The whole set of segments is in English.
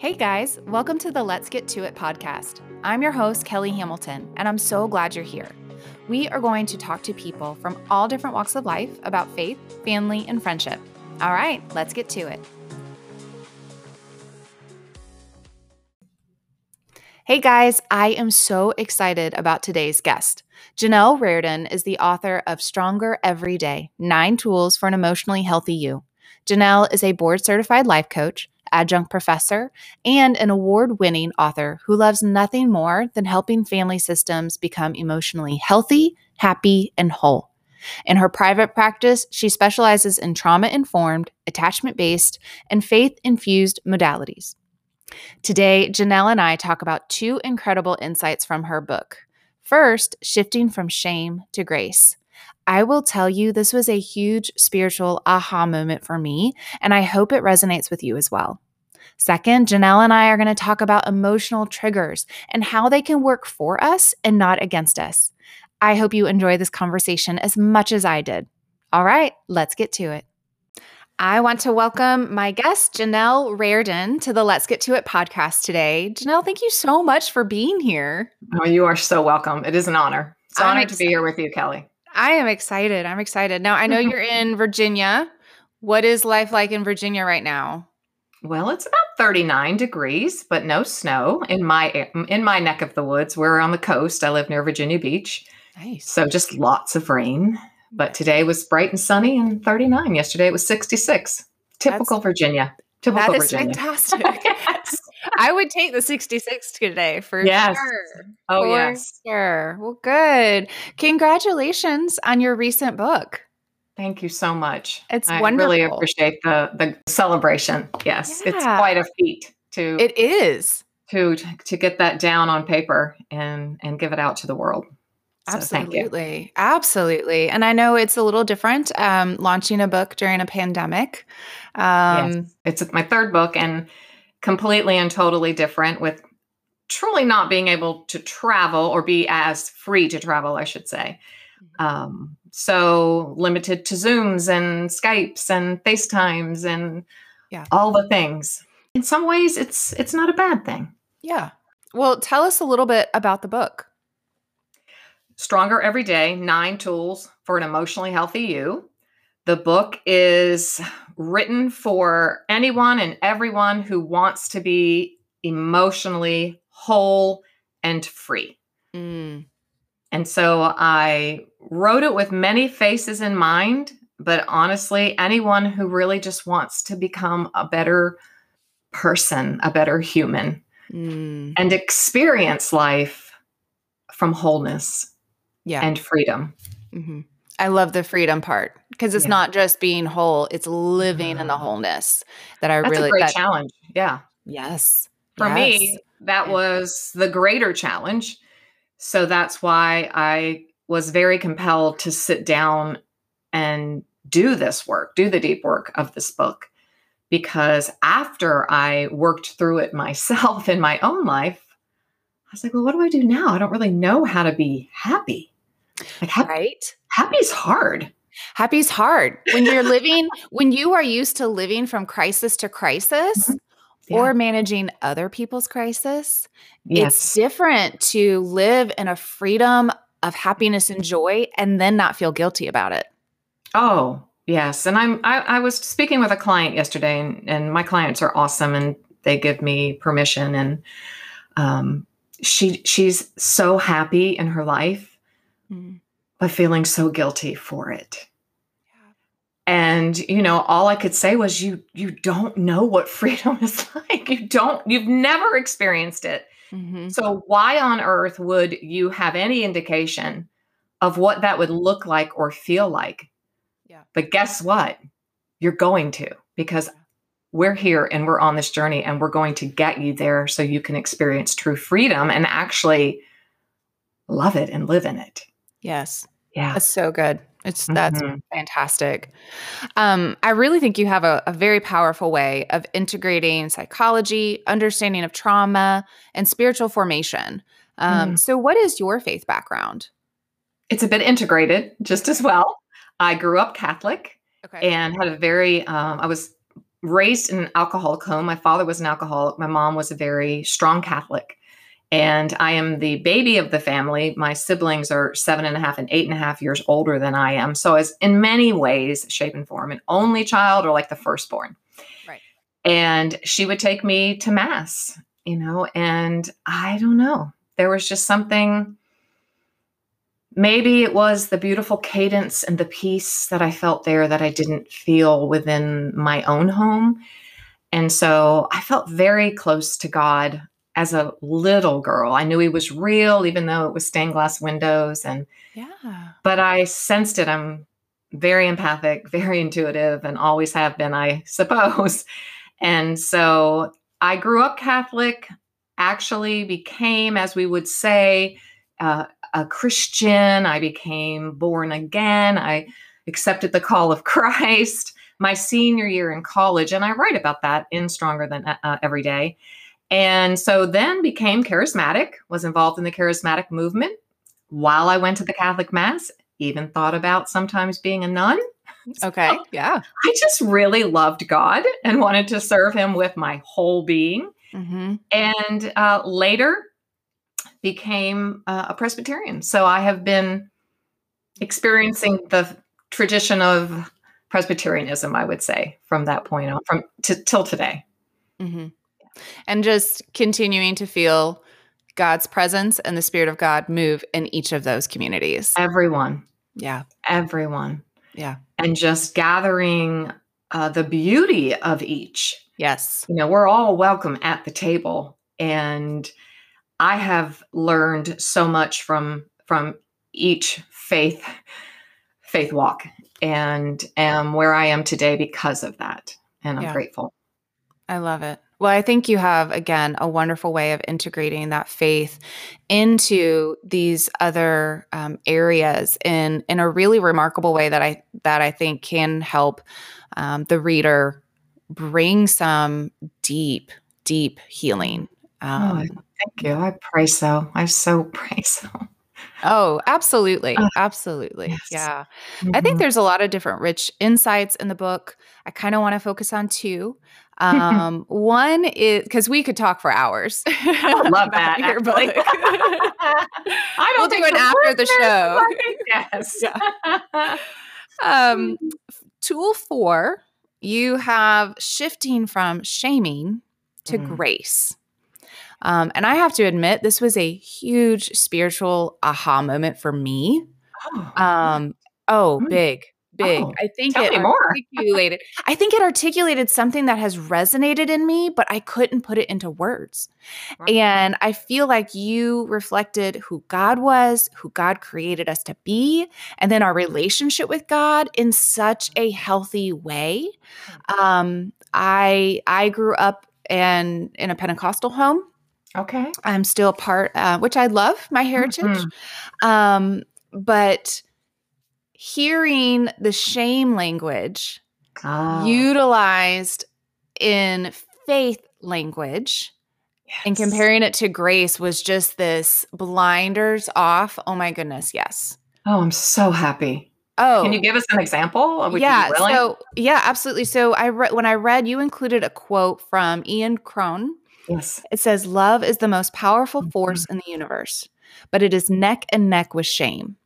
Hey guys, welcome to the Let's Get To It podcast. I'm your host, Kelly Hamilton, and I'm so glad you're here. We are going to talk to people from all different walks of life about faith, family, and friendship. All right, let's get to it. Hey guys, I am so excited about today's guest. Janelle Rardon is the author of Stronger Every Day Nine Tools for an Emotionally Healthy You. Janelle is a board certified life coach, adjunct professor, and an award winning author who loves nothing more than helping family systems become emotionally healthy, happy, and whole. In her private practice, she specializes in trauma informed, attachment based, and faith infused modalities. Today, Janelle and I talk about two incredible insights from her book. First, shifting from shame to grace. I will tell you, this was a huge spiritual aha moment for me, and I hope it resonates with you as well. Second, Janelle and I are going to talk about emotional triggers and how they can work for us and not against us. I hope you enjoy this conversation as much as I did. All right, let's get to it. I want to welcome my guest, Janelle Rardon, to the Let's Get To It podcast today. Janelle, thank you so much for being here. Oh, you are so welcome. It is an honor. It's an honor to be here with you, Kelly. I am excited. I'm excited. Now, I know you're in Virginia. What is life like in Virginia right now? Well, it's about 39 degrees, but no snow in my in my neck of the woods. We're on the coast. I live near Virginia Beach. Nice. So just lots of rain. But today was bright and sunny and 39. Yesterday it was 66. Typical That's, Virginia. Typical that is Virginia. fantastic. I would take the 66 today for yes. sure. Oh, for yes. Sure. Well, good. Congratulations on your recent book. Thank you so much. It's I wonderful. really appreciate the the celebration. Yes, yeah. it's quite a feat to It is. To to get that down on paper and and give it out to the world. So Absolutely. Absolutely. And I know it's a little different um, launching a book during a pandemic. Um, yes. It's my third book and completely and totally different with truly not being able to travel or be as free to travel, I should say. Mm-hmm. Um, so limited to Zooms and Skypes and FaceTimes and yeah. all the things. In some ways, it's it's not a bad thing. Yeah. Well, tell us a little bit about the book. Stronger Every Day Nine Tools for an Emotionally Healthy You. The book is written for anyone and everyone who wants to be emotionally whole and free. Mm. And so I wrote it with many faces in mind, but honestly, anyone who really just wants to become a better person, a better human, mm. and experience life from wholeness yeah. and freedom. Mm-hmm. I love the freedom part because it's yeah. not just being whole; it's living in the mm-hmm. wholeness that I That's really a great that, challenge. Yeah. Yes. For yes. me, that was the greater challenge. So that's why I was very compelled to sit down and do this work, do the deep work of this book. Because after I worked through it myself in my own life, I was like, well, what do I do now? I don't really know how to be happy. Like happy, right? Happy's hard. Happy's hard. When you're living, when you are used to living from crisis to crisis mm-hmm. yeah. or managing other people's crisis, yes. it's different to live in a freedom of happiness and joy and then not feel guilty about it. Oh, yes. And I'm I, I was speaking with a client yesterday and, and my clients are awesome and they give me permission and um she she's so happy in her life mm. but feeling so guilty for it. And you know, all I could say was you you don't know what freedom is like. You don't you've never experienced it. Mm-hmm. So why on earth would you have any indication of what that would look like or feel like? Yeah. But guess what? You're going to because we're here and we're on this journey and we're going to get you there so you can experience true freedom and actually love it and live in it. Yes. Yeah. That's so good. It's that's mm-hmm. fantastic. Um, I really think you have a, a, very powerful way of integrating psychology, understanding of trauma, and spiritual formation. Um, mm. So, what is your faith background? It's a bit integrated, just as well. I grew up Catholic okay. and had a very, um, I was raised in an alcoholic home. My father was an alcoholic. My mom was a very strong Catholic. And I am the baby of the family. My siblings are seven and a half and eight and a half years older than I am. So, as in many ways, shape and form, an only child or like the firstborn. Right. And she would take me to mass, you know, and I don't know. There was just something maybe it was the beautiful cadence and the peace that I felt there that I didn't feel within my own home. And so I felt very close to God as a little girl. I knew he was real, even though it was stained glass windows. And yeah, but I sensed it. I'm very empathic, very intuitive, and always have been, I suppose. And so I grew up Catholic, actually became, as we would say, uh, a Christian. I became born again. I accepted the call of Christ my senior year in college. And I write about that in Stronger Than uh, uh, Every Day. And so then became charismatic, was involved in the charismatic movement while I went to the Catholic Mass, even thought about sometimes being a nun. Okay. yeah. I just really loved God and wanted to serve him with my whole being. Mm-hmm. And uh, later became uh, a Presbyterian. So I have been experiencing the tradition of Presbyterianism, I would say, from that point on, from t- till today. Mm-hmm. And just continuing to feel God's presence and the Spirit of God move in each of those communities. Everyone. Yeah. Everyone. Yeah. And just gathering uh, the beauty of each. Yes. You know, we're all welcome at the table. And I have learned so much from from each faith faith walk and am where I am today because of that. And I'm yeah. grateful. I love it. Well, I think you have again a wonderful way of integrating that faith into these other um, areas in in a really remarkable way that I that I think can help um, the reader bring some deep, deep healing. Oh, um, oh, thank you. I pray so. I so pray so. Oh, absolutely. Uh, absolutely. Yes. Yeah. Mm-hmm. I think mm-hmm. there's a lot of different rich insights in the book. I kind of want to focus on two. Um, one is because we could talk for hours. I love that. Your book. I don't we'll do it after the show. yes. Yeah. um, tool four, you have shifting from shaming to mm. grace. Um, and I have to admit, this was a huge spiritual aha moment for me. Oh, um, oh mm. big, big. Oh, I think it articulated. I think it articulated something that has resonated in me, but I couldn't put it into words. Right. And I feel like you reflected who God was, who God created us to be, and then our relationship with God in such a healthy way. Hmm. Um, I I grew up and in a Pentecostal home. Okay. I'm still a part, uh, which I love my heritage. Mm-hmm. Um, but hearing the shame language oh. utilized in faith language yes. and comparing it to grace was just this blinders off. Oh my goodness, yes. Oh, I'm so happy. Oh, can you give us an example? yeah. So yeah, absolutely. So I read when I read, you included a quote from Ian Cron Yes. It says, Love is the most powerful mm-hmm. force in the universe, but it is neck and neck with shame.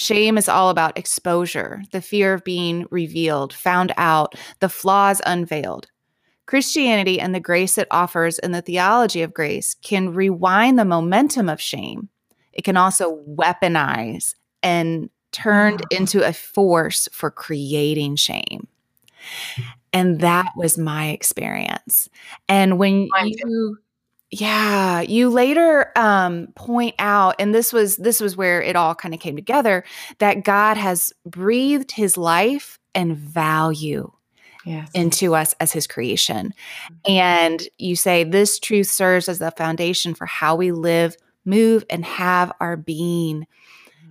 Shame is all about exposure, the fear of being revealed, found out, the flaws unveiled. Christianity and the grace it offers in the theology of grace can rewind the momentum of shame. It can also weaponize and turned into a force for creating shame. And that was my experience. And when you yeah, you later um, point out, and this was this was where it all kind of came together, that God has breathed His life and value yes. into us as His creation, mm-hmm. and you say this truth serves as the foundation for how we live, move, and have our being.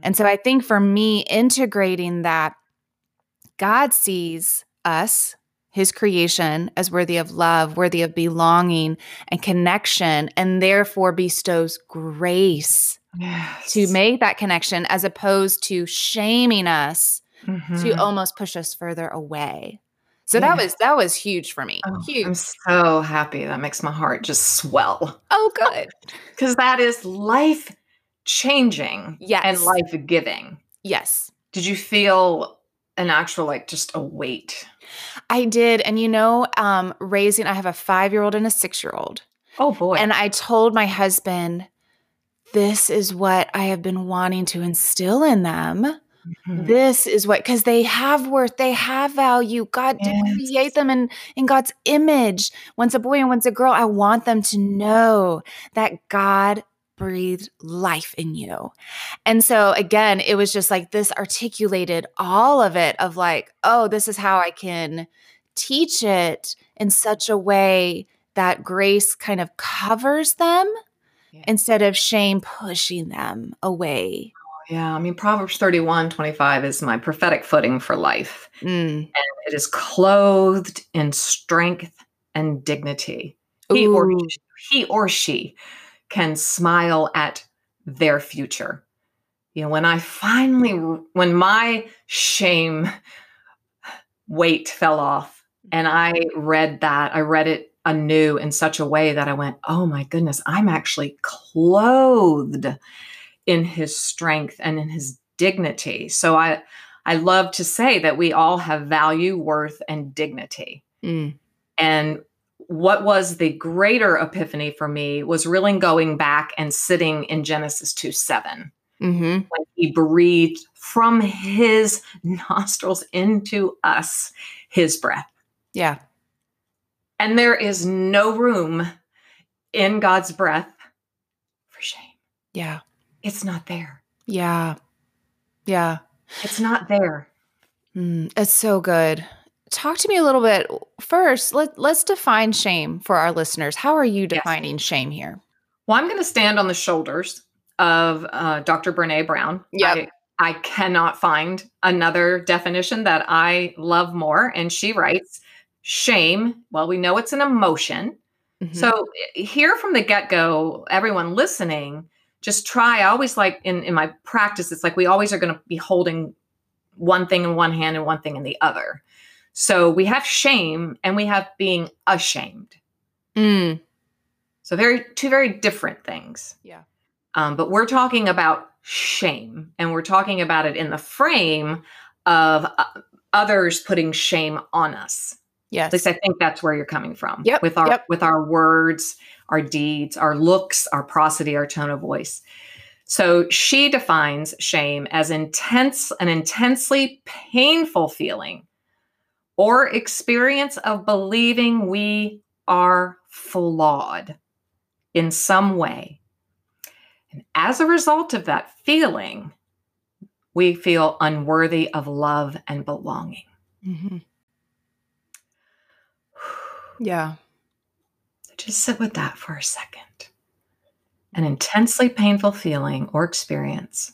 And so, I think for me, integrating that, God sees us his creation as worthy of love, worthy of belonging and connection, and therefore bestows grace yes. to make that connection as opposed to shaming us mm-hmm. to almost push us further away. So Yeah. that was that was huge for me. Oh, huge. I'm so happy. That makes my heart just swell oh, good. because that is life changing Yes. and life giving. Yes. Did you feel an actual, like, just a weight? I did. And you know, um, raising, I have a five year old and a six year old. Oh, boy. And I told my husband, this is what I have been wanting to instill in them. Mhm. This is what, because they have worth, they have value. God did create them in, in God's image. Once a boy and one's a girl. I want them to know that God breathed life in you. And so again, it was just like this articulated all of it of like, oh, this is how I can teach it in such a way that grace kind of covers them Yeah. instead of shame pushing them away. Yeah, I mean, Proverbs 31 25 is my prophetic footing for life. Mm. It is clothed in strength and dignity. He or, he or she can smile at their future. You know, when I finally, when my shame weight fell off and I read that, I read it anew in such a way that I went, oh my goodness, I'm actually clothed in his strength and in his dignity. So I, I love to say that we all have value, worth, and dignity. Mm. And what was the greater epiphany for me was really going back and sitting in Genesis 2 7 hmm when he breathed from his nostrils into us his breath. Yeah. And there is no room in God's breath for shame. Yeah. It's not there. Yeah. Yeah. It's not there. Mm, it's so good. Talk to me a little bit first. Let let's define shame for our listeners. How are you Yes. defining shame here? Well, I'm going to stand on the shoulders of uh, Dr. Brene Brown. Yeah. I, I cannot find another definition that I love more. And she writes shame, well, we know it's an emotion. Mhm. So eh, here from the get go, everyone listening, just try. I always like in, in my practice, it's like we always are going to be holding one thing in one hand and one thing in the other. So we have shame and we have being ashamed. Mm, So very two very different things. Yeah. Um, but we're talking about shame, and we're talking about it in the frame of uh, others putting shame on us. yes. At least I think that's where you're coming from. Yep, With our yep. with our words, our deeds, our looks, our prosody, our tone of voice. So she defines shame as intense, an intensely painful feeling or experience of believing we are flawed in some way. And as a result of that feeling, we feel unworthy of love and belonging. Mhm. Yeah. Just sit with that for a second. An intensely painful feeling or experience.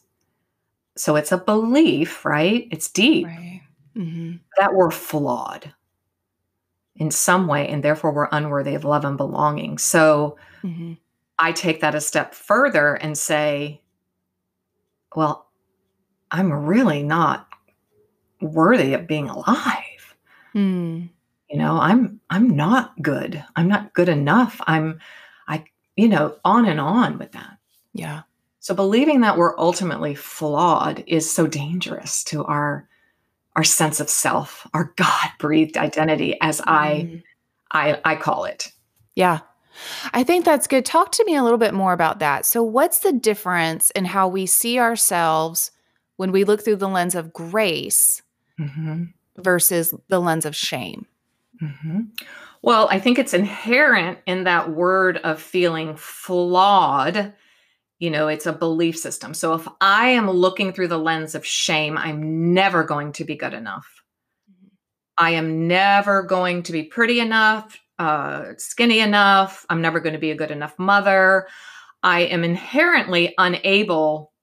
So it's a belief, right? It's deep Right. Hmm that we're flawed in some way, and therefore we're unworthy of love and belonging. So hmm I take that a step further and say, well, I'm really not worthy of being alive. Mm. You know, I'm I'm not good. I'm not good enough. I'm I you know, on and on with that. Yeah. So believing that we're ultimately flawed is so dangerous to our our sense of self, our God-breathed identity as I Mm. I I call it. Yeah. I think that's good. Talk to me a little bit more about that. So, what's the difference in how we see ourselves when we look through the lens of grace Mhm. versus the lens of shame? Mhm. Well, I think it's inherent in that word of feeling flawed. You know, it's a belief system. So if I am looking through the lens of shame, I'm never going to be good enough. I am never going to be pretty enough, uh, skinny enough. I'm never going to be a good enough mother. I am inherently unable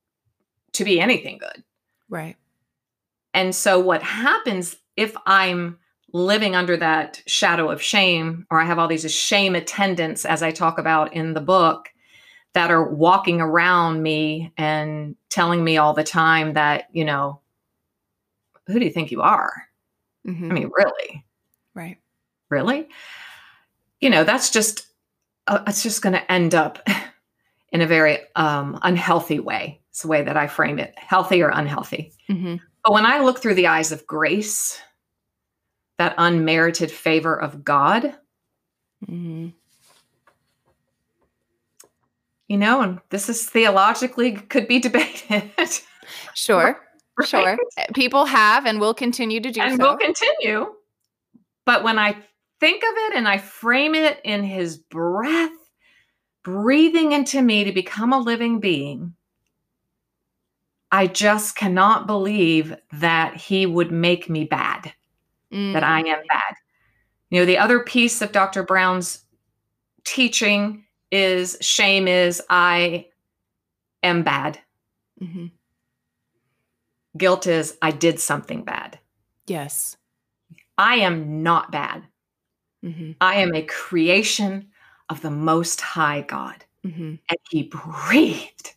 to be anything good. Right. And so, what happens if I'm living under that shadow of shame, or I have all these shame attendants, as I talk about in the book, that are walking around me and telling me all the time that, you know, who do you think you are? Mhm. I mean, really? Right. Really? You know, that's just, uh, it's just going to end up in a very um, unhealthy way. It's the way that I frame it healthy or unhealthy. Mm-hmm. But when I look through the eyes of grace, that unmerited favor of God, Mm-hmm. You know, and this is theologically could be debated. Sure. right? Sure. People have and will continue to do and so. will continue. But when I think of it and I frame it in his breath, breathing into me to become a living being, I just cannot believe that he would make me bad, Mm. that I am bad. You know, the other piece of Dr. Brown's teaching is shame is I am bad. Mhm. Guilt is I did something bad. Yes. I am not bad. Mm-hmm. I am a creation of the Most High God. Mm-hmm. And He breathed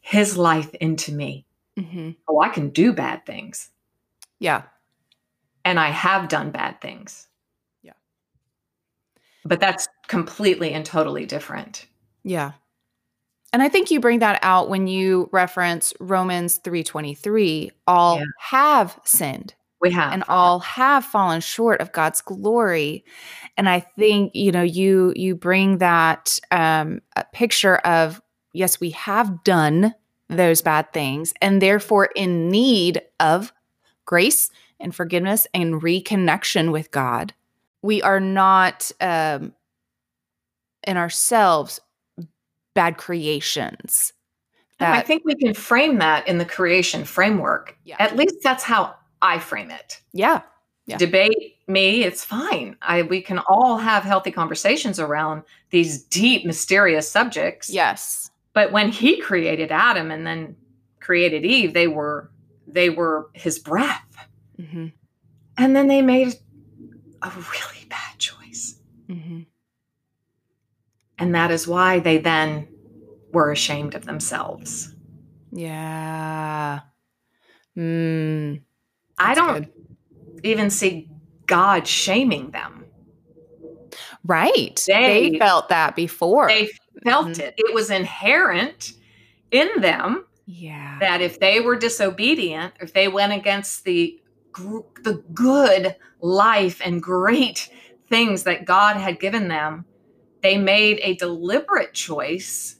His life into me. Mm-hmm. Oh, I can do bad things. Yeah. And I have done bad things. Yeah. But that's completely and totally different. Yeah. And I think you bring that out when you reference Romans 3:23, all Yeah. have sinned We have. and all have fallen short of God's glory. And I think, you know, you you bring that um a picture of yes, we have done those bad things and therefore in need of grace and forgiveness and reconnection with God. We are not um in ourselves bad creations. And I think we can frame that in the creation framework. Yeah. At least that's how I frame it. yeah. Yeah. Debate me, it's fine. I we can all have healthy conversations around these deep, mysterious subjects. Yes. But when he created Adam and then created Eve, they were they were his breath. hmm And then they made a really bad choice. hmm And that is why they then were ashamed of themselves. Yeah. Mm, I don't good. even see God shaming them. Right. They- They, felt that before. They felt Mhm. it. It was inherent in them yeah. that if they were disobedient, if they went against the the good life and great things that God had given them, they made a deliberate choice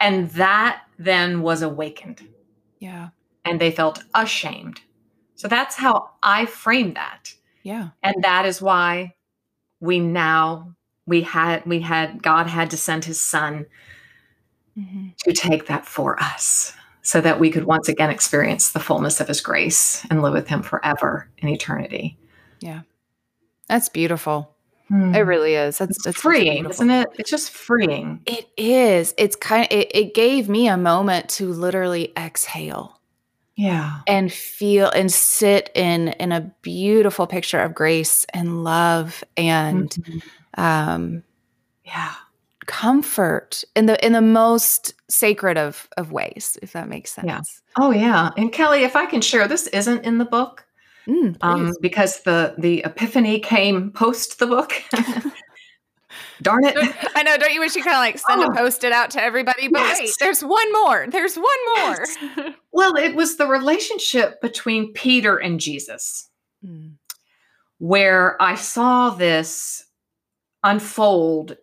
and that then was awakened yeah. and they felt ashamed. So that's how I frame that. Yeah. And that is why we now we had we had God had to send his son hmm to take that for us so that we could once again experience the fullness of his grace and live with him forever in eternity. Yeah. That's beautiful. Hmm. It really is. That's, it's that's freeing, isn't it? It's just freeing. It is. It's kind of, it, it gave me a moment to literally exhale Yeah. and feel and sit in in a beautiful picture of grace and love and Mhm. um Yeah. comfort in the in the most sacred of of ways if that makes sense Yeah. Oh yeah. And Kelly, if I can share, this isn't in the book Mm, um, because the the epiphany came post the book. Darn it. I know. Don't you wish you kind of like send Oh. a post it out to everybody? But Yes. wait, there's one more. There's one more. Yes. Well, it was the relationship between Peter and Jesus. Mm, where I saw this unfold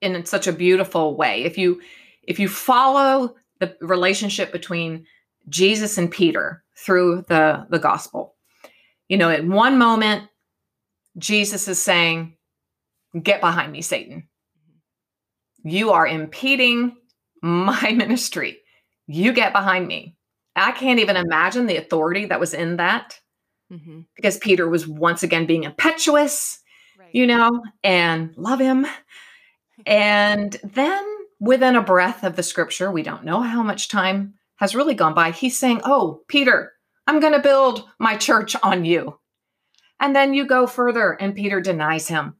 in such a beautiful way. If you if you follow the relationship between Jesus and Peter through the the gospel, you know, at one moment Jesus is saying, "Get behind me, Satan. You are impeding my ministry. You get behind me." I can't even imagine the authority that was in that mhm. because Peter was once again being impetuous, Right. you know, and love him. And then within a breath of the scripture, we don't know how much time has really gone by. He's saying, Oh, Peter, I'm going to build my church on you. And then you go further, and Peter denies him.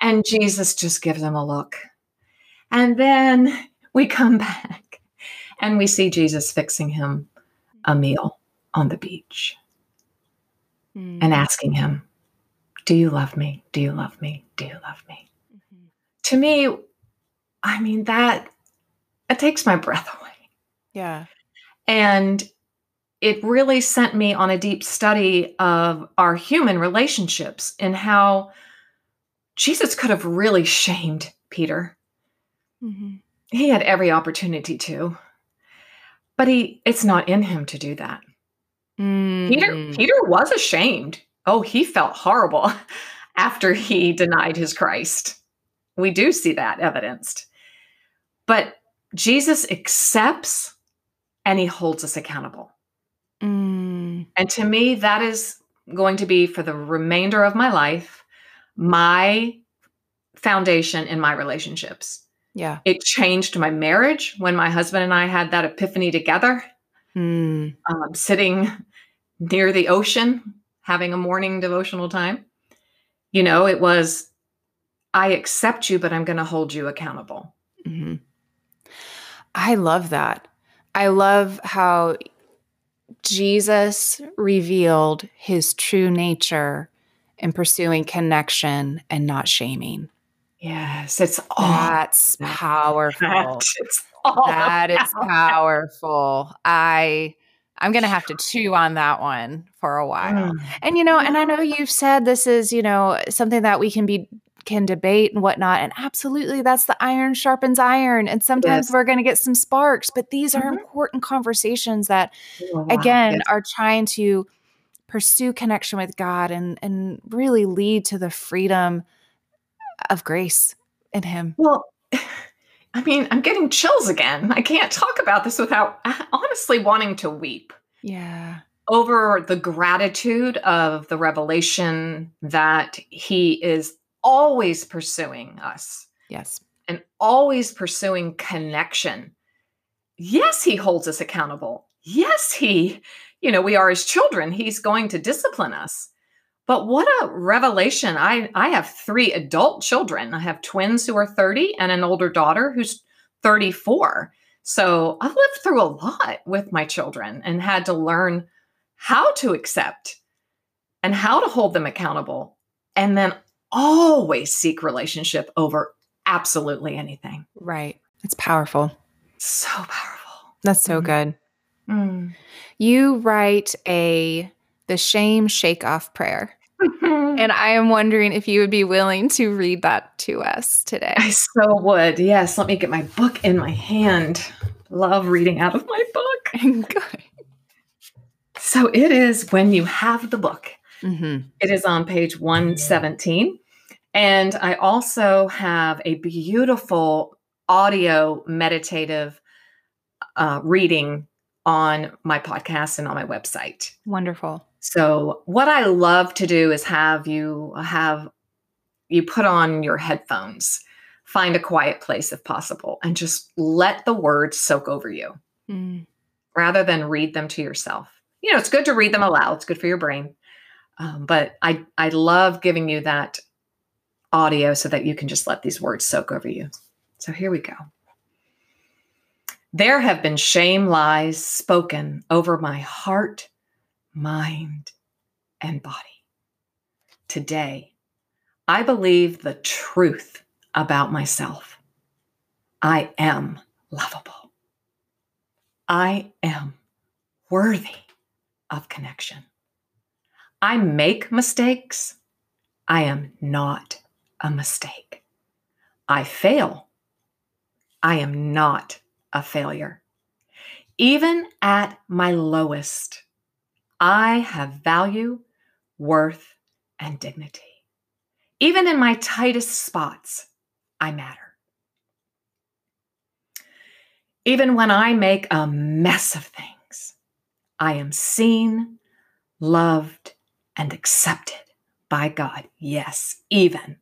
And Jesus just gives him a look. And then we come back and we see Jesus fixing him a meal on the beach Mm, and asking him, Do you love me? Do you love me? Do you love me? Mm-hmm. To me, I mean, that it takes my breath away. Yeah. And it really sent me on a deep study of our human relationships and how Jesus could have really shamed Peter. Mm-hmm. He had every opportunity to, but he it's not in him to do that. Mm-hmm. Peter Peter was ashamed. Oh, he felt horrible after he denied his Christ. We do see that evidenced. But Jesus accepts and he holds us accountable. Mm. And to me, that is going to be for the remainder of my life, my foundation in my relationships. Yeah. It changed my marriage when my husband and I had that epiphany together, mm. um, sitting near the ocean, having a morning devotional time. You know, it was, I accept you, but I'm going to hold you accountable. Mm-hmm. I love that. I love how Jesus revealed his true nature in pursuing connection and not shaming. Yes, it's all that's powerful. That is, that is powerful. I I'm going to have to chew on that one for a while. Mm. And you know, and I know you've said this is, you know, something that we can be can debate and whatnot. And absolutely, that's the iron sharpens iron. And sometimes yes. we're going to get some sparks, but these are mm-hmm. important conversations that, oh, again, yes. are trying to pursue connection with God and and really lead to the freedom of grace in Him. Well. I mean, I'm getting chills again. I can't talk about this without honestly wanting to weep. Yeah. Over the gratitude of the revelation that he is always pursuing us. Yes. And always pursuing connection. Yes, he holds us accountable. Yes, he, you know, we are his children. He's going to discipline us. But what a revelation. I I have three adult children. I have twins who are 30 and an older daughter who's 34. So I've lived through a lot with my children and had to learn how to accept and how to hold them accountable. And then always seek relationship over absolutely anything. Right. It's powerful. So powerful. That's so mm-hmm. good. Mm. You write a the shame shake off prayer. and I am wondering if you would be willing to read that to us today. I so would. Yes. Let me get my book in my hand. Love reading out of my book. good. So it is when you have the book. Mm-hmm. It is on page 117. And I also have a beautiful audio meditative uh, reading on my podcast and on my website. Wonderful. So, what I love to do is have you have you put on your headphones, find a quiet place if possible, and just let the words soak over you mm. rather than read them to yourself. You know, it's good to read them aloud, it's good for your brain. Um, but I, I love giving you that audio so that you can just let these words soak over you. So here we go. There have been shame lies spoken over my heart, mind, and body. Today, I believe the truth about myself. I am lovable. I am worthy of connection. I make mistakes. I am not a mistake. I fail. I am not a failure. Even at my lowest, I have value, worth, and dignity. Even in my tightest spots, I matter. Even when I make a mess of things, I am seen, loved, and accepted by God. Yes, even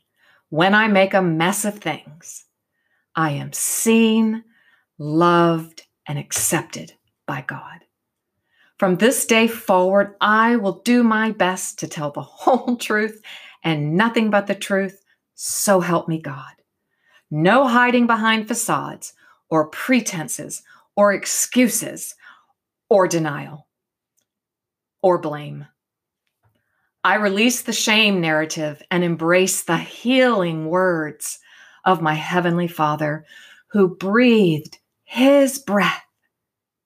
when I make a mess of things, I am seen, loved, and accepted by God. From this day forward, I will do my best to tell the whole truth and nothing but the truth. So help me God. No hiding behind facades or pretenses or excuses or denial or blame. I release the shame narrative and embrace the healing words of my Heavenly Father who breathed His breath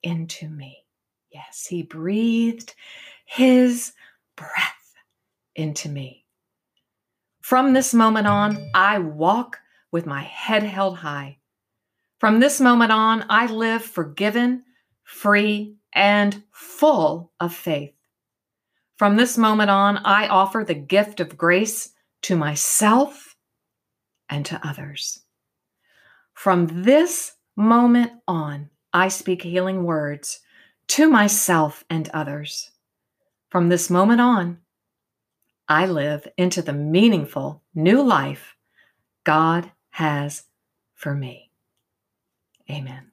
into me. Yes, He breathed His breath into me. From this moment on, I walk with my head held high. From this moment on, I live forgiven, free, and full of faith. From this moment on, I offer the gift of grace to myself and to others. From this moment on, I speak healing words to myself and others. From this moment on, I live into the meaningful new life God has for me. Amen.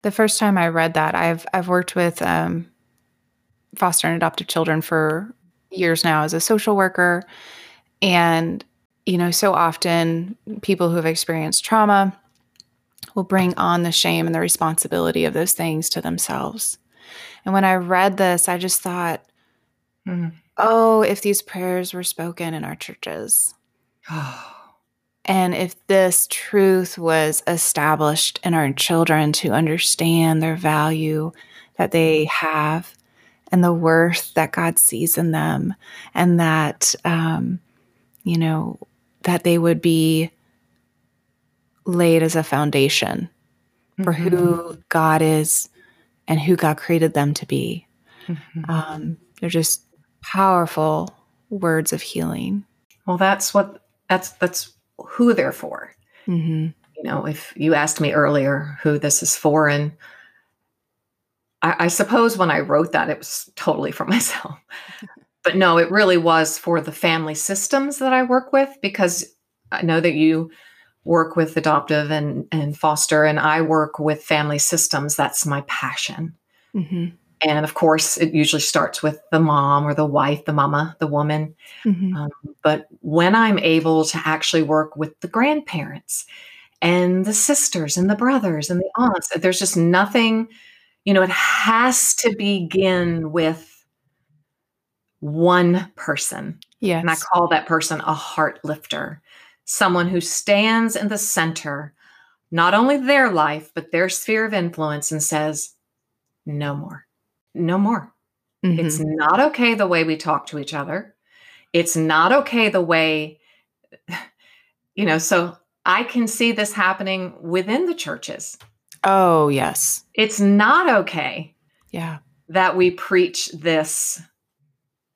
The first time I read that, I've I've worked with um, foster and adoptive children for years now as a social worker. And, you know, so often people who have experienced trauma will bring on the shame and the responsibility of those things to themselves. And when I read this, I just thought, mm. oh, if these prayers were spoken in our churches. and if this truth was established in our children to understand their value that they have and the worth that God sees in them, and that, um, you know, that they would be laid as a foundation for mm-hmm. who God is and who God created them to be. Mm-hmm. Um, they're just powerful words of healing. Well, that's what that's that's who they're for. Mm-hmm. You know, if you asked me earlier who this is for, and I, I suppose when I wrote that, it was totally for myself. but no, it really was for the family systems that I work with because I know that you work with adoptive and, and foster, and I work with family systems. That's my passion. Mm-hmm. And of course, it usually starts with the mom or the wife, the mama, the woman. Mm-hmm. Um, but when I'm able to actually work with the grandparents and the sisters and the brothers and the aunts, there's just nothing you know, it has to begin with one person. Yes. And I call that person a heart lifter, someone who stands in the center, not only their life, but their sphere of influence and says, no more, no more. Mm-hmm. It's not okay the way we talk to each other. It's not okay the way, you know, so I can see this happening within the churches. Oh, yes. It's not okay. Yeah. That we preach this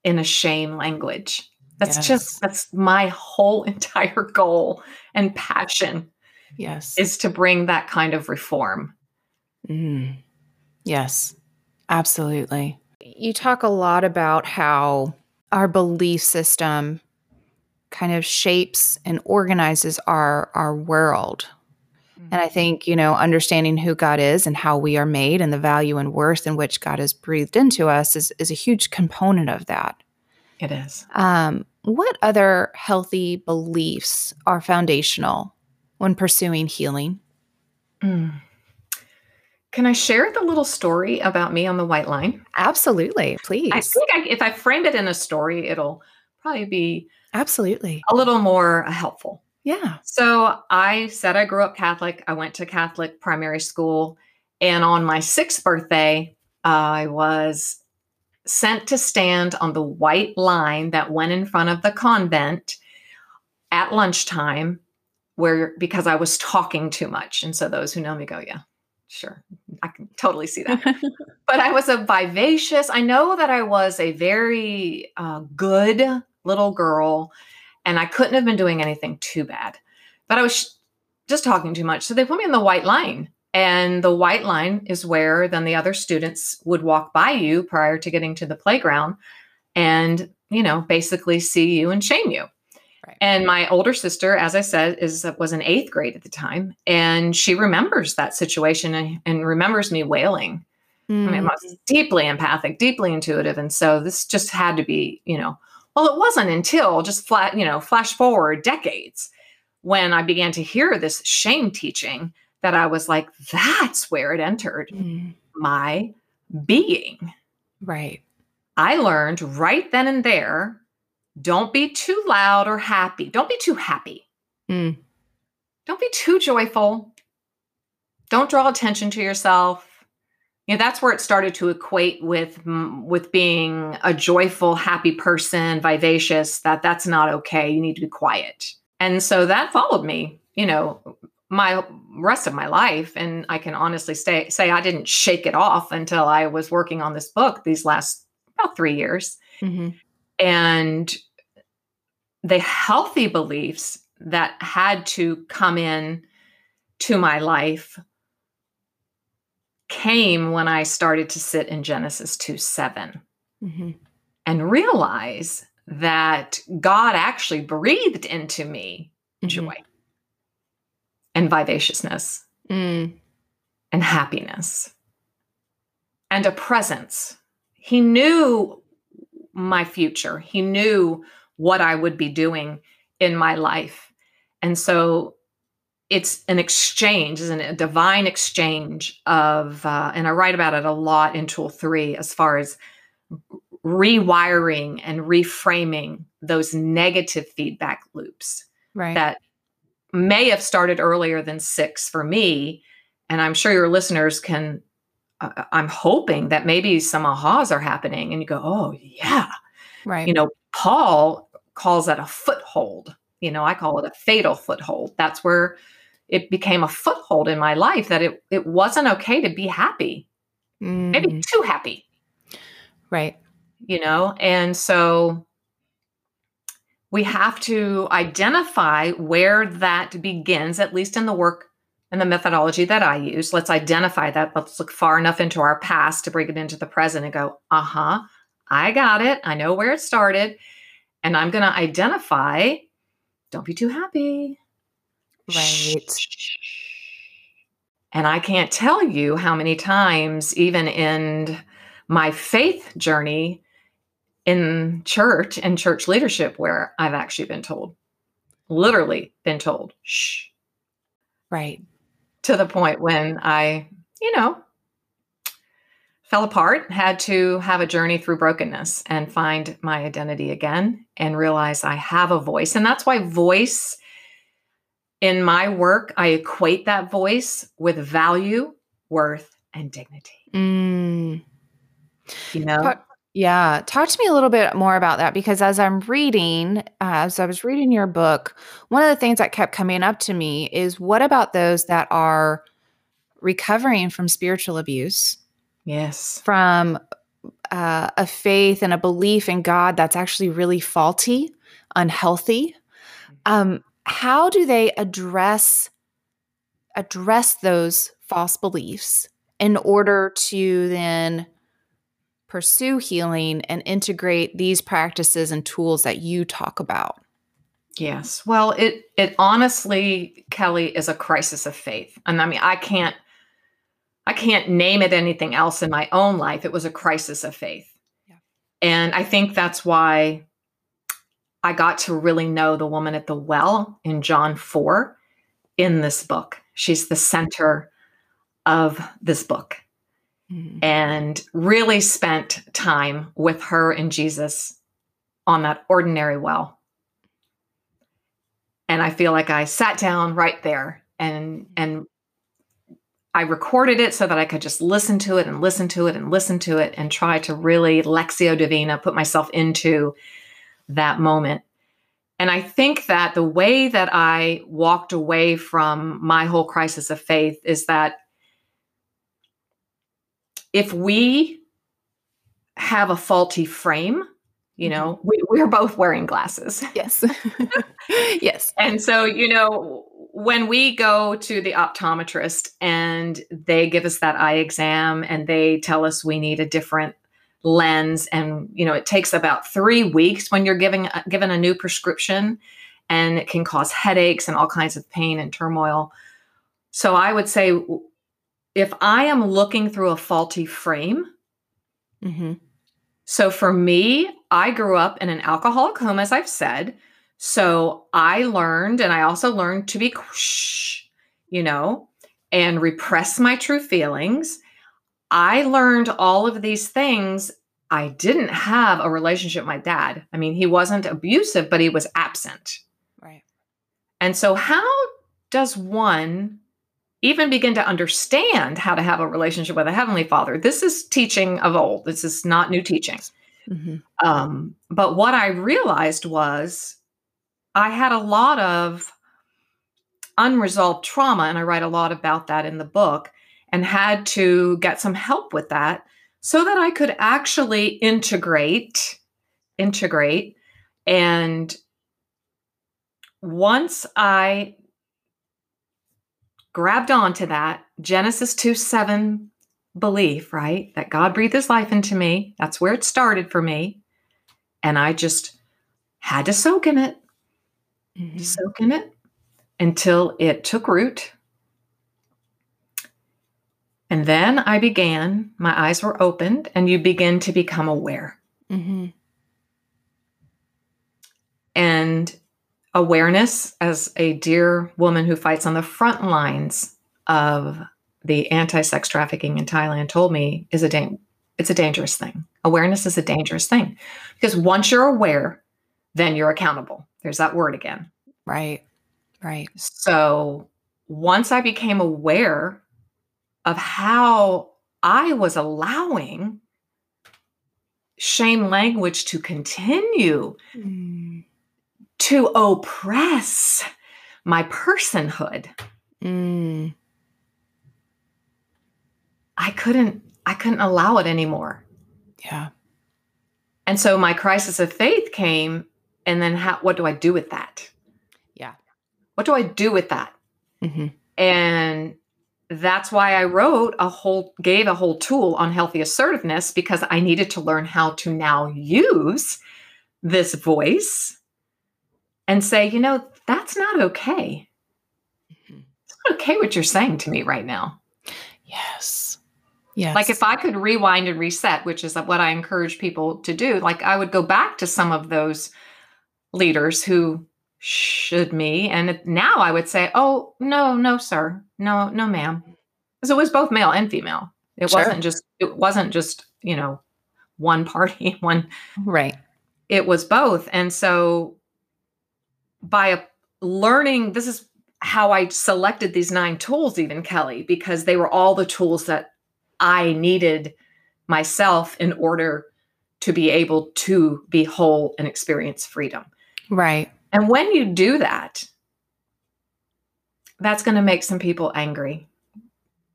in a shame language. That's yes. just that's my whole entire goal and passion. Yes. Is to bring that kind of reform. Mm. Yes. Absolutely. You talk a lot about how our belief system kind of shapes and organizes our our world and I think, you know, understanding who God is and how we are made and the value and worth in which God has breathed into us is, is a huge component of that. It is. Um, what other healthy beliefs are foundational when pursuing healing? Mm. Can I share the little story about me on the white line? Absolutely, please. I think I, if I frame it in a story, it'll probably be absolutely a little more helpful. Yeah. So I said I grew up Catholic. I went to Catholic primary school. And on my sixth birthday, I was sent to stand on the white line that went in front of the convent at lunchtime where because I was talking too much. And so those who know me go, yeah, sure. I can totally see that. but I was a vivacious, I know that I was a very uh, good little girl and I couldn't have been doing anything too bad. But I was just talking too much. So they put me in the white line. And the white line is where then the other students would walk by you prior to getting to the playground and, you know, basically see you and shame you. Right. And my older sister, as I said, is was in eighth grade at the time, and she remembers that situation and, and remembers me wailing. Mm. I mean, I was mm. deeply empathic, deeply intuitive, and so this just had to be, you know, well, it wasn't until just flat, you know, flash forward decades when I began to hear this shame teaching that I was like, that's where it entered mm. my being. Right. I learned right then and there don't be too loud or happy. Don't be too happy. Mm. Don't be too joyful. Don't draw attention to yourself. You know, that's where it started to equate with with being a joyful, happy person, vivacious. That that's not okay. You need to be quiet. And so that followed me. You know, my rest of my life and i can honestly say say i didn't shake it off until i was working on this book these last about three years mm-hmm. and the healthy beliefs that had to come in to my life came when i started to sit in genesis 2 7 mm-hmm. and realize that god actually breathed into me mm-hmm. joy and vivaciousness mm. and happiness and a presence. He knew my future, he knew what I would be doing in my life. And so it's an exchange, isn't it? A divine exchange of, uh, and I write about it a lot in Tool Three as far as rewiring and reframing those negative feedback loops right. that may have started earlier than six for me. And I'm sure your listeners can, uh, I'm hoping that maybe some ahas are happening and you go, oh, yeah. Right. You know, Paul calls that a foothold. You know, I call it a fatal foothold. That's where it became a foothold in my life that it, it wasn't okay to be happy, mm. maybe too happy. Right. You know, and so we have to identify where that begins, at least in the work and the methodology that I use. Let's identify that. Let's look far enough into our past to bring it into the present and go, uh huh, I got it. I know where it started. And I'm going to identify, don't be too happy. Right. And I can't tell you how many times, even in my faith journey, in church and church leadership where I've actually been told, literally been told, shh. Right. To the point when I, you know, fell apart, had to have a journey through brokenness and find my identity again and realize I have a voice. And that's why voice in my work, I equate that voice with value, worth, and dignity. Mm. You know? Yeah. Talk to me a little bit more about that because as I'm reading, uh, as I was reading your book, one of the things that kept coming up to me is what about those that are recovering from spiritual abuse? Yes. From uh, a faith and a belief in God that's actually really faulty, unhealthy. Um, how do they address address those false beliefs in order to then pursue healing and integrate these practices and tools that you talk about? Yes. Well, it it honestly, Kelly, is a crisis of faith. And I mean, I can't I can't name it anything else in my own life. It was a crisis of faith. Yeah. And I think that's why I got to really know the woman at the well in John 4 in this book. She's the center of this book mm-hmm. and really spent time with her and Jesus on that ordinary well. And I feel like I sat down right there and and I recorded it so that I could just listen to it and listen to it and listen to it and try to really lectio Divina put myself into that moment. And I think that the way that I walked away from my whole crisis of faith is that if we have a faulty frame, you know, mm-hmm. we, we're both wearing glasses. Yes. yes. And so, you know, when we go to the optometrist and they give us that eye exam and they tell us we need a different lens and you know it takes about 3 weeks when you're giving given a new prescription and it can cause headaches and all kinds of pain and turmoil so i would say if I am looking through a faulty frame, mm-hmm. so for me, I grew up in an alcoholic home, as I've said. So I learned, and I also learned to be, shh, you know, and repress my true feelings. I learned all of these things I didn't have a relationship with my dad. I mean, he wasn't abusive, but he was absent. Right. And so, how does one even begin to understand how to have a relationship with a heavenly father? This is teaching of old. This is not new teaching. Mm-hmm. Um, but what I realized was I had a lot of unresolved trauma, and I write a lot about that in the book, and had to get some help with that so that I could actually integrate, integrate. And once I grabbed onto that Genesis 2 7 belief, right? That God breathed his life into me. That's where it started for me. And I just had to soak in it, mm-hmm. soak in it until it took root. And then I began, my eyes were opened, and you begin to become aware. Mm-hmm. And awareness, as a dear woman who fights on the front lines of the anti-sex trafficking in Thailand told me, is a da- it's a dangerous thing. Awareness is a dangerous thing because once you're aware, then you're accountable. There's that word again. Right. Right. So once I became aware of how I was allowing shame language to continue mm. to oppress my personhood. Mm. I couldn't I couldn't allow it anymore. Yeah. And so my crisis of faith came and then how, what do I do with that? Yeah. What do I do with that? Mm-hmm. And that's why I wrote a whole, gave a whole tool on healthy assertiveness because I needed to learn how to now use this voice and say, you know, that's not okay. Mm-hmm. It's not okay what you're saying to me right now. Yes. Yes. Like if I could rewind and reset, which is what I encourage people to do, like I would go back to some of those leaders who should me. And now I would say, oh, no, no, sir. No, no, ma'am. Because it was both male and female. It sure. wasn't just, it wasn't just, you know, one party, one. Right. It was both. And so by a, learning, this is how I selected these nine tools, even Kelly, because they were all the tools that I needed myself in order to be able to be whole and experience freedom. Right. And when you do that, that's going to make some people angry.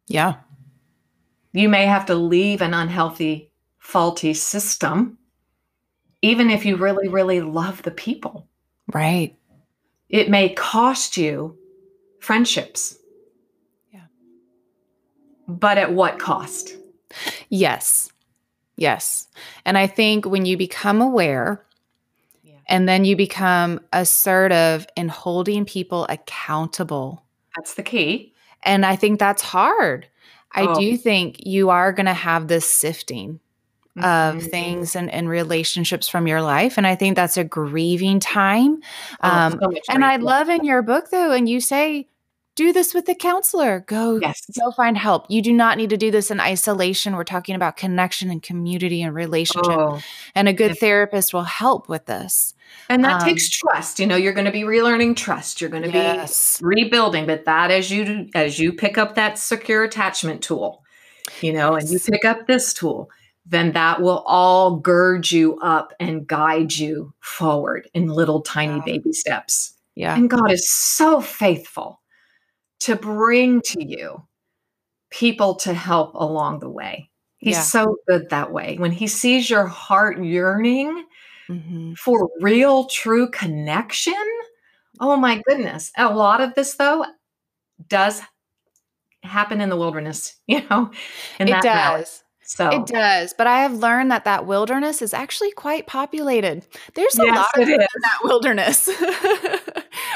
Yeah. You may have to leave an unhealthy, faulty system, even if you really, really love the people. Right. It may cost you friendships. Yeah. But at what cost? Yes. Yes. And I think when you become aware and then you become assertive in holding people accountable. That's the key. And I think that's hard. I oh. do think you are going to have this sifting mm-hmm. of things and, and relationships from your life. And I think that's a grieving time. Oh, um, so and I love in your book, though, and you say, do this with a counselor. Go, yes. go find help. You do not need to do this in isolation. We're talking about connection and community and relationship. Oh, and a good therapist will help with this. And that um, takes trust. You know, you're going to be relearning trust. You're going to yes. be rebuilding, but that as you as you pick up that secure attachment tool, you know, and you pick up this tool, then that will all gird you up and guide you forward in little tiny baby steps. Yeah. And God is so faithful to bring to you people to help along the way. He's yeah. so good that way. When he sees your heart yearning mm-hmm. for real, true connection, oh my goodness. A lot of this, though, does happen in the wilderness, you know? it does. Valley. So it does, but I have learned that that wilderness is actually quite populated. There's a yes, lot of in that wilderness.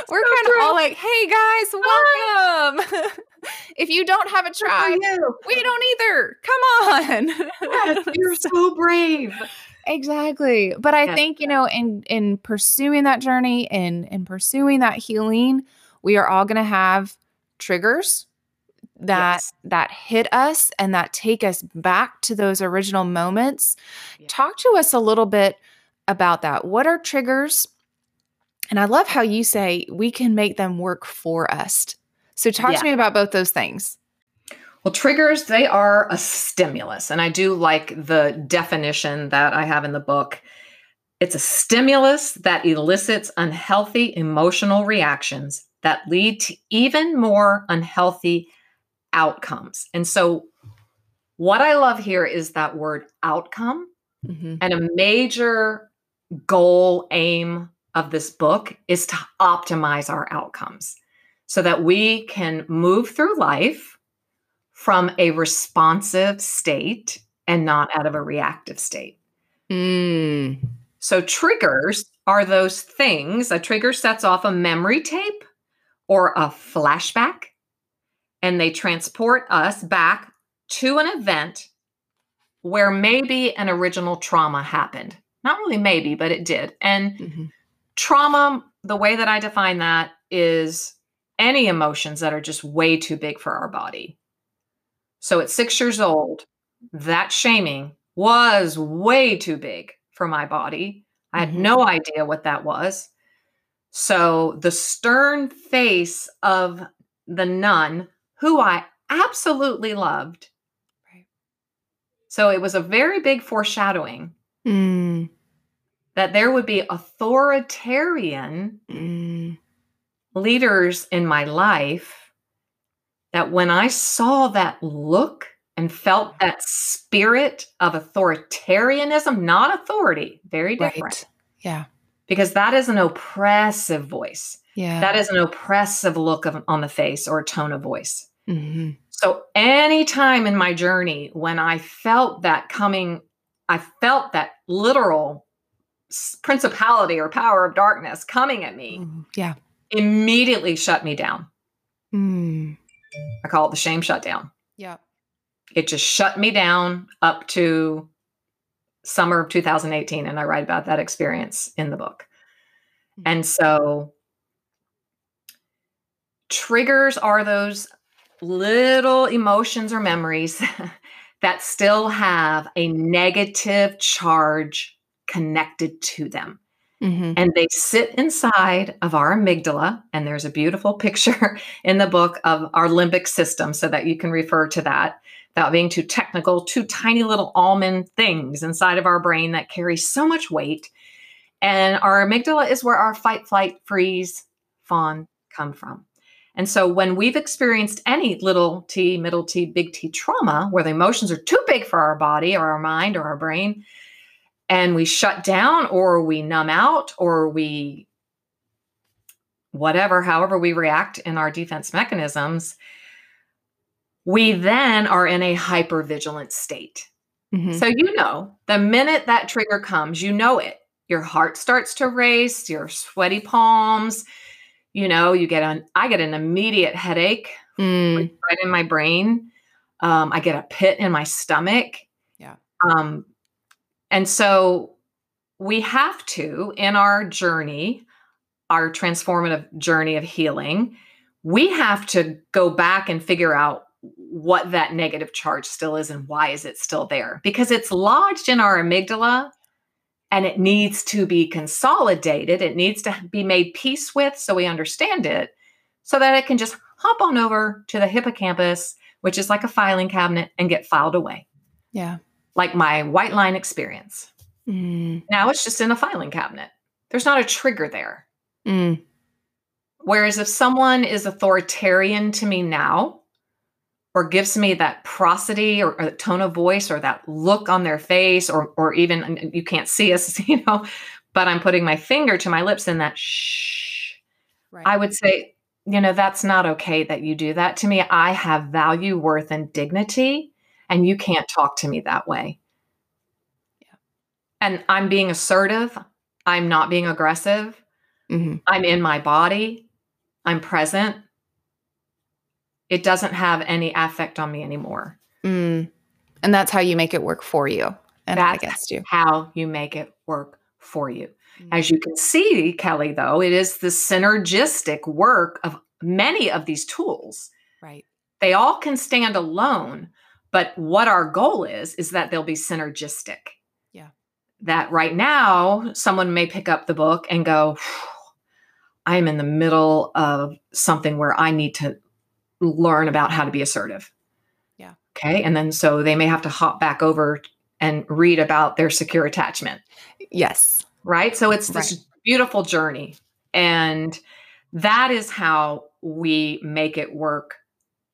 We're so kind of all like, "Hey guys, welcome." if you don't have a tribe, we don't either. Come on. yes, you're so brave. Exactly. But I yes, think, you know, in in pursuing that journey and in pursuing that healing, we are all going to have triggers that Yes. that hit us and that take us back to those original moments. Yeah. Talk to us a little bit about that. What are triggers? And I love how you say we can make them work for us. So talk Yeah. to me about both those things. Well, triggers, they are a stimulus. And I do like the definition that I have in the book. It's a stimulus that elicits unhealthy emotional reactions that lead to even more unhealthy outcomes. And so, what I love here is that word outcome. Mhm. And a major goal, aim of this book is to optimize our outcomes so that we can move through life from a responsive state and not out of a reactive state. Mm. So, triggers are those things. A trigger sets off a memory tape or a flashback, and they transport us back to an event where maybe an original trauma happened. Not really, maybe, but it did. And Mhm. trauma, the way that I define that is any emotions that are just way too big for our body. So at six years old, that shaming was way too big for my body. I had Mhm. no idea what that was. So the stern face of the nun, who I absolutely loved. Right. So it was a very big foreshadowing Mm. that there would be authoritarian Mm. leaders in my life that when I saw that look and felt that spirit of authoritarianism, not authority, very different, Right. Yeah. because that is an oppressive voice. Yeah. That is an oppressive look of, on the face or tone of voice. Mhm. So, anytime in my journey when I felt that coming, I felt that literal principality or power of darkness coming at me, Ooh, Yeah. immediately shut me down. Mm. I call it the shame shutdown. Yeah. It just shut me down up to summer of 2018. And I write about that experience in the book. Mhm. And so, triggers are those little emotions or memories that still have a negative charge connected to them. Mhm. and they sit inside of our amygdala and there's a beautiful picture in the book of our limbic system so that you can refer to that without being too technical two tiny little almond things inside of our brain that carry so much weight and our amygdala is where our fight flight freeze fawn come from and so when we've experienced any little t middle t big t trauma where the emotions are too big for our body or our mind or our brain and we shut down or we numb out or we whatever however we react in our defense mechanisms we then are in a hypervigilant state Mhm. so you know the minute that trigger comes you know it your heart starts to race your sweaty palms you know you get an i get an immediate headache Mm. right in my brain. Um, I get a pit in my stomach. Yeah. Um, and so we have to, in our journey, our transformative journey of healing, we have to go back and figure out what that negative charge still is and why is it still there because it's lodged in our amygdala and it needs to be consolidated it needs to be made peace with so we understand it so that it can just hop on over to the hippocampus which is like a filing cabinet and get filed away Yeah. like my white line experience Mm. now it's just in a filing cabinet there's not a trigger there Mm. Whereas if someone is authoritarian to me now, or gives me that prosody or, or that tone of voice or that look on their face, or or even you can't see us, you know, but I'm putting my finger to my lips in that shh, Right. I would say, you know, that's not okay that you do that to me. I have value, worth, and dignity, and you can't talk to me that way. Yeah. And I'm being assertive. I'm not being aggressive. Mhm. I'm in my body. I'm present. It doesn't have any affect on me anymore. Mm. And that's how you make it work for you and not That's against you. How you make it work for you. Mm. As you can see, Kelly, though, it is the synergistic work of many of these tools Right. They all can stand alone, but what our goal is is that they'll be synergistic. Yeah. That right now someone may pick up the book and go, I'm in the middle of something where I need to learn about how to be assertive. Yeah. Okay. And then so they may have to hop back over and read about their secure attachment. Yes. Right. So it's this Right. beautiful journey. And that is how we make it work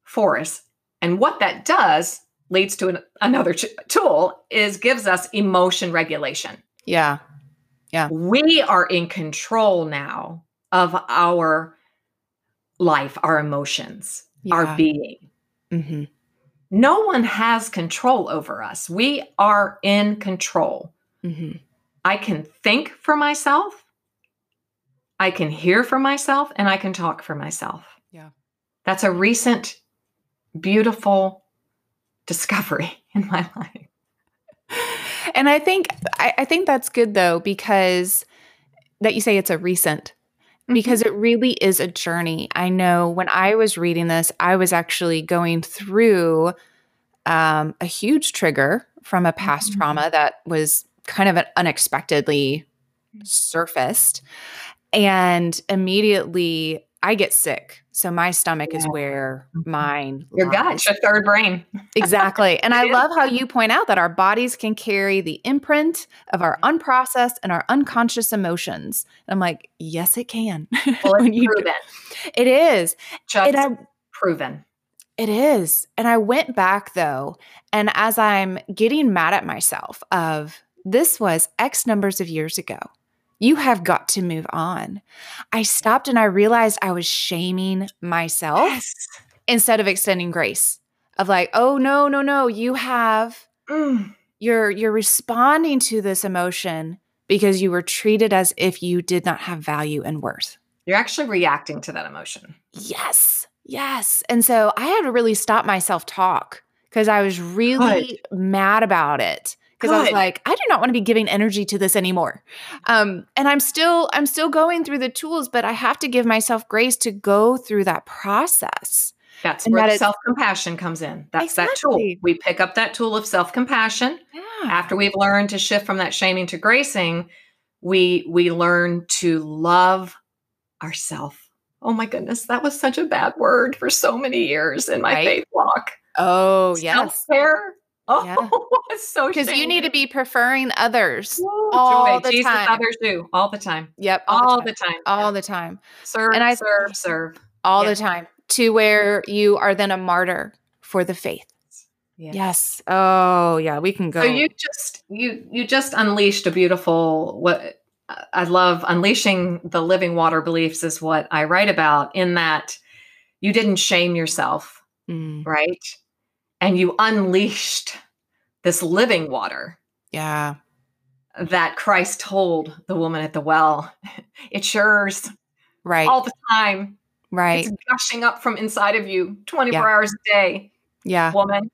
for us. And what that does leads to an, another ch- tool is gives us emotion regulation. Yeah. Yeah. We are in control now of our life, our emotions, our Yeah. being. hmm No one has control over us. We are in control. hmm I can think for myself, I can hear for myself, and I can talk for myself. Yeah. That's a recent, beautiful discovery in my life. And I think I, I think that's good though because that you say it's a recent because it really is a journey. I know when I was reading this, I was actually going through um, a huge trigger from a past Mhm. trauma that was kind of unexpectedly surfaced. And immediately I get sick. So my stomach is where Mhm. mine Your gut, lies. your third brain. Exactly. And I love how you point out that our bodies can carry the imprint of our unprocessed and our unconscious emotions. And I'm like, yes, it can. Well, When it's proven. it is. Just I, proven. it is. And I went back though, and as I'm getting mad at myself of this was X numbers of years ago. You have got to move on. I stopped and I realized I was shaming myself Yes. instead of extending grace. Of like, oh no, no, no, you have Mm. you're you're responding to this emotion because you were treated as if you did not have value and worth. You're actually reacting to that emotion. Yes. Yes. And so I had to really stop myself talk because I was really mad about it. Because I was like, I do not want to be giving energy to this anymore. Um, and I'm still, I'm still going through the tools, but I have to give myself grace to go through that process. That's And where that self compassion comes in. That's that tool. We pick up that tool of self compassion. Yeah. after we've learned to shift from that shaming to gracing we we learn to love ourself oh my goodness that was such a bad word for so many years in my Right. faith walk Oh, yes. self-care oh Yeah. it's so Because you need to be preferring others. Woo, all joy. the Jesus time. others do all the time Yep. all, the the time all the time. serve And I- serve serve all Yeah. the time to where you are then a martyr for the faith. Yeah. Yes. Oh, yeah. We can go. So you just you you just unleashed a beautiful what I love unleashing the living water beliefs is what I write about in that you didn't shame yourself, Mm, right? And you unleashed this living water yeah. that Christ told the woman at the well. It sure's Right. all the time. right. It's gushing up from inside of you 24 Yeah. hours a day, Yeah. woman.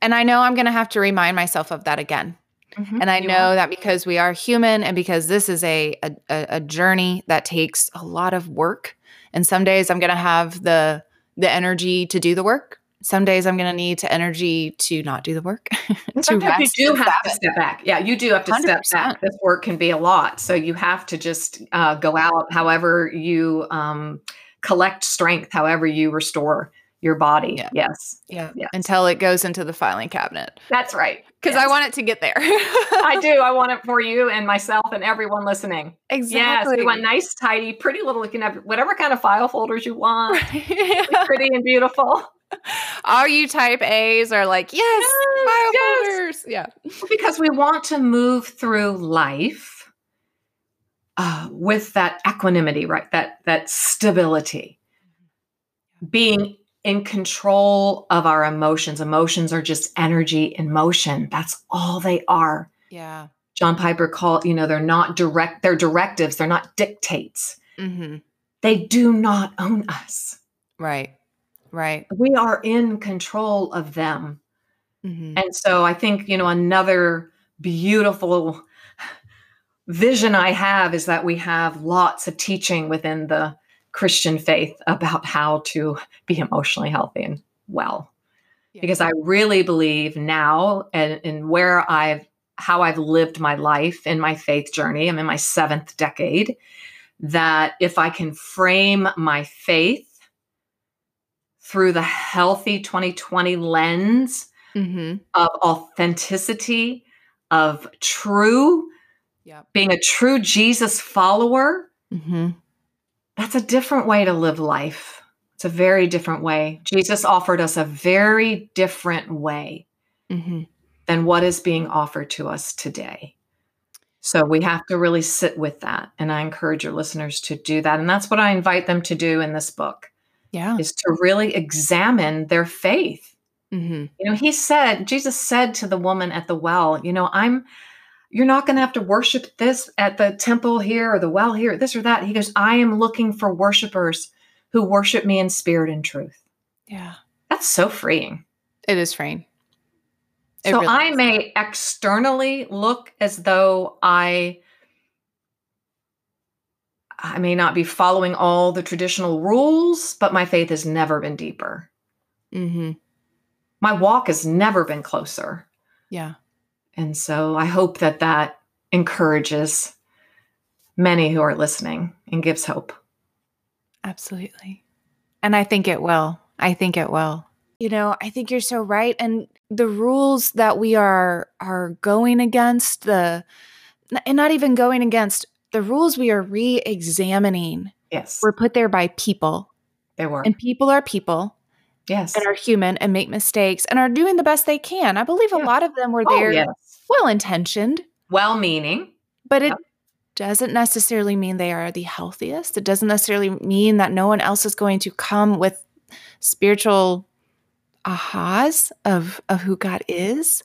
And I know I'm going to have to remind myself of that again. Mm-hmm. And I You know are. that because we are human and because this is a, a a a journey that takes a lot of work. And some days I'm going to have the the energy to do the work. Some days I'm going to need to energy to not do the work. To sometimes rest you do have to step back. Yeah, you do have to step 100%. back. This work can be a lot. So you have to just uh, go out however you um, collect strength, however you restore your body. Yeah. Yes, Yeah. Yes. Until it goes into the filing cabinet. that's right. Because I want it to get there. I do. I want it for you and myself and everyone listening. Exactly. Yes, we want nice, tidy, pretty little. You can have whatever kind of file folders you want. pretty and beautiful. All you type A's are like, yes, Yes, file yes. folders. Yeah. because we want to move through life uh, with that equanimity right that that stability being in control of our emotions. Emotions are just energy in motion. That's all they are. Yeah. john piper called you know they're not direct they're directives they're not dictates. Hmm they do not own us. Right. Right. we are in control of them. Hmm And so I think, you know, another beautiful vision I have is that we have lots of teaching within the Christian faith about how to be emotionally healthy and well. Yeah. Because I really believe now and, and where I've how I've lived my life in my faith journey, I'm in my seventh decade, that if I can frame my faith through the healthy 2020 lens mm-hmm. of authenticity, of true, yep. being a true Jesus follower, mm-hmm. That's a different way to live life. It's a very different way. Jesus offered us a very different way mm-hmm. than what is being offered to us today. So we have to really sit with that. And I encourage your listeners to do that. And that's what I invite them to do in this book. Yeah. Is to really examine their faith Mm-hmm. You know, he said, Jesus said to the woman at the well, you know, I'm, you're not going to have to worship this at the temple here or the well here, this or that. He goes, I am looking for worshipers who worship me in spirit and truth. Yeah. That's so freeing. It is freeing. It so really I is. may externally look as though I I may not be following all the traditional rules, but my faith has never been deeper. Mm-hmm my walk has never been closer. Yeah. And so I hope that that encourages many who are listening and gives hope. Absolutely. And I think it will. I think it will. You know, I think you're so right and the rules that we are are going against the and not even going against the rules we are re-examining. Yes. Were put there by people. They were. And people are people. Yes. And are human and make mistakes and are doing the best they can. I believe yeah. a lot of them were oh, there yes. well intentioned, well meaning. But it yep. doesn't necessarily mean they are the healthiest. It doesn't necessarily mean that no one else is going to come with spiritual ahas of, of who God is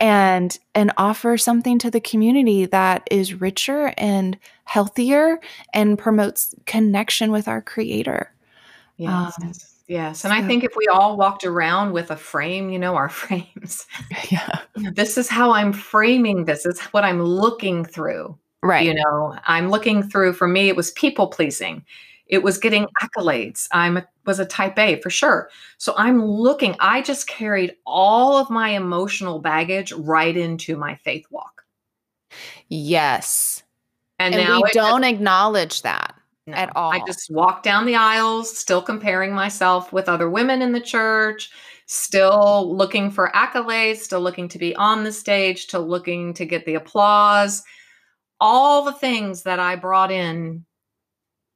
and and offer something to the community that is richer and healthier and promotes connection with our creator. Yes. Um, Yes. And so, I think if we all walked around with a frame, you know, our frames. Yeah. This is how I'm framing this. Is what I'm looking through. Right. You know, I'm looking through for me it was people pleasing. It was getting accolades. I'm a, was a type A for sure. So I'm looking I just carried all of my emotional baggage right into my faith walk. Yes. And, and now we don't has, acknowledge that. No, at all. I just walk down the aisles, still comparing myself with other women in the church, still looking for accolades, still looking to be on the stage, still looking to get the applause. All the things that I brought in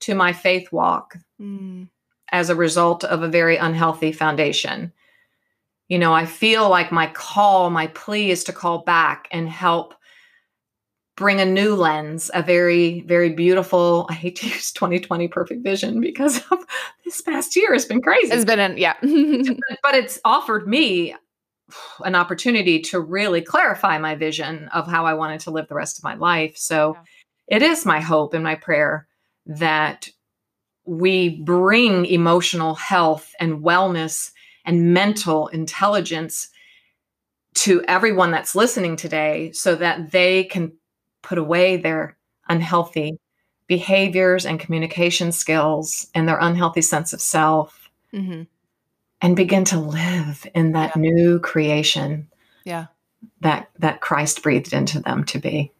to my faith walk mm. as a result of a very unhealthy foundation. You know, I feel like my call, my plea is to call back and help bring a new lens, a very, very beautiful, I hate to use 2020 perfect vision because of this past year has been crazy. It's been, an, yeah. but it's offered me an opportunity to really clarify my vision of how I wanted to live the rest of my life. So yeah. it is my hope and my prayer that we bring emotional health and wellness and mental intelligence to everyone that's listening today so that they can put away their unhealthy behaviors and communication skills and their unhealthy sense of self mm-hmm. and begin to live in that yeah. new creation yeah that that christ breathed into them to be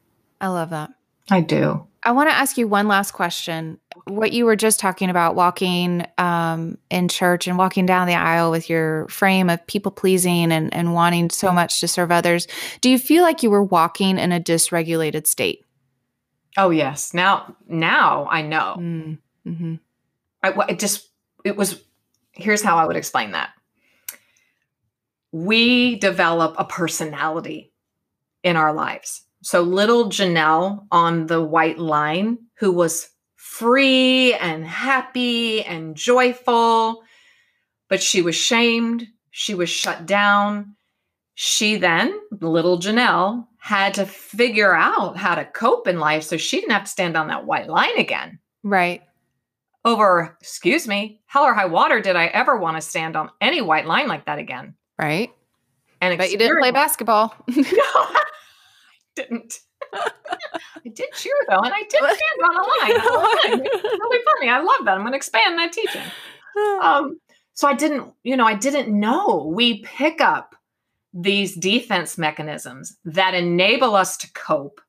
i love that i do i want to ask you one last question. What you were just talking about walking um, in church and walking down the aisle with your frame of people pleasing and, and wanting so much to serve others do you feel like you were walking in a dysregulated state? Oh yes. Now now i know. Mm, mm-hmm. I, it just it was here's how i would explain that. We develop a personality in our lives so little janelle on the white line who was free and happy and joyful, but she was shamed. She was shut down. She then, little Janelle, had to figure out how to cope in life so she didn't have to stand on that white line again. Right. Over, excuse me, hell or high water, did I ever want to stand on any white line like that again? Right. And but you didn't play basketball. no, didn't. I did cheer though, and I did stand on a line. It's really funny. I love that. I'm going to expand that teaching. Um, So I didn't, you know, I didn't know. We pick up these defense mechanisms that enable us to cope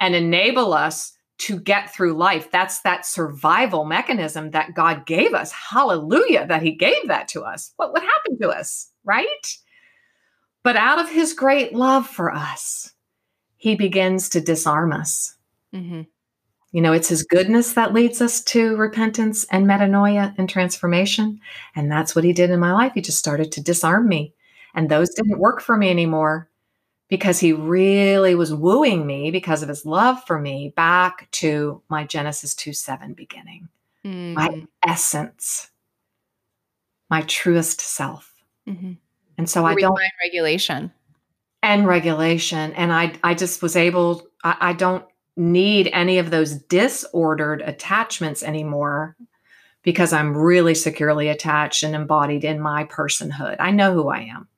and enable us to get through life. That's that survival mechanism that God gave us. Hallelujah, that He gave that to us. What would happen to us, right? But out of His great love for us, He begins to disarm us. Mm-hmm. You know, it's His goodness that leads us to repentance and metanoia and transformation. And that's what He did in my life. He just started to disarm me. And those didn't work for me anymore because he really was wooing me because of his love for me back to my Genesis 2 7 beginning, mm-hmm. my essence, my truest self. Mm-hmm. And so I don't regulation and regulation. And I, I just was able, I, I don't need any of those disordered attachments anymore because I'm really securely attached and embodied in my personhood. I know who I am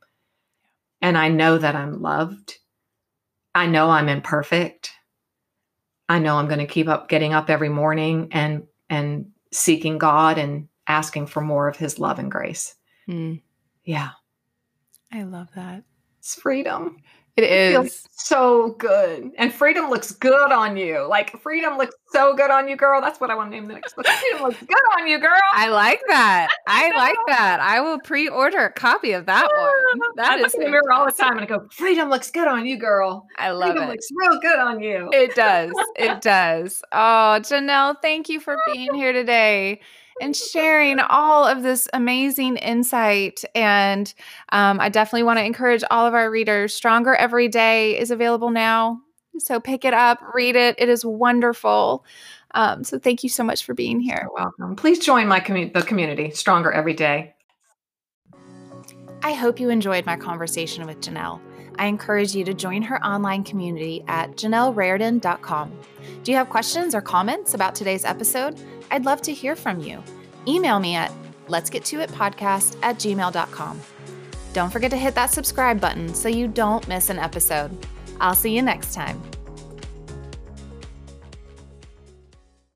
and I know that I'm loved. I know I'm imperfect. I know I'm going to keep up getting up every morning and and seeking God and asking for more of his love and grace. Mm. Yeah. I love that. It's freedom. It is so good. And freedom looks good on you. Like freedom looks so good on you, girl. That's what I want to name the next book. Freedom looks good on you, girl. I like that. I like that. I will pre-order a copy of that one. That I is look in the mirror all the time and I go, freedom looks good on you, girl. I love freedom it. looks real good on you. It does. It does. Oh, Janelle, thank you for oh, being here today and sharing all of this amazing insight. And um, I definitely want to encourage all of our readers. Stronger Every Day is available now. So pick it up, read it. It is wonderful. Um, so thank you so much for being here. You're welcome. Please join my commu- the community, Stronger Every Day. I hope you enjoyed my conversation with Janelle. I encourage you to join her online community at janellrardon.com. Do you have questions or comments about today's episode? I'd love to hear from you. Email me at let's get to it podcast at gmail.com. Don't forget to hit that subscribe button so you don't miss an episode. I'll see you next time.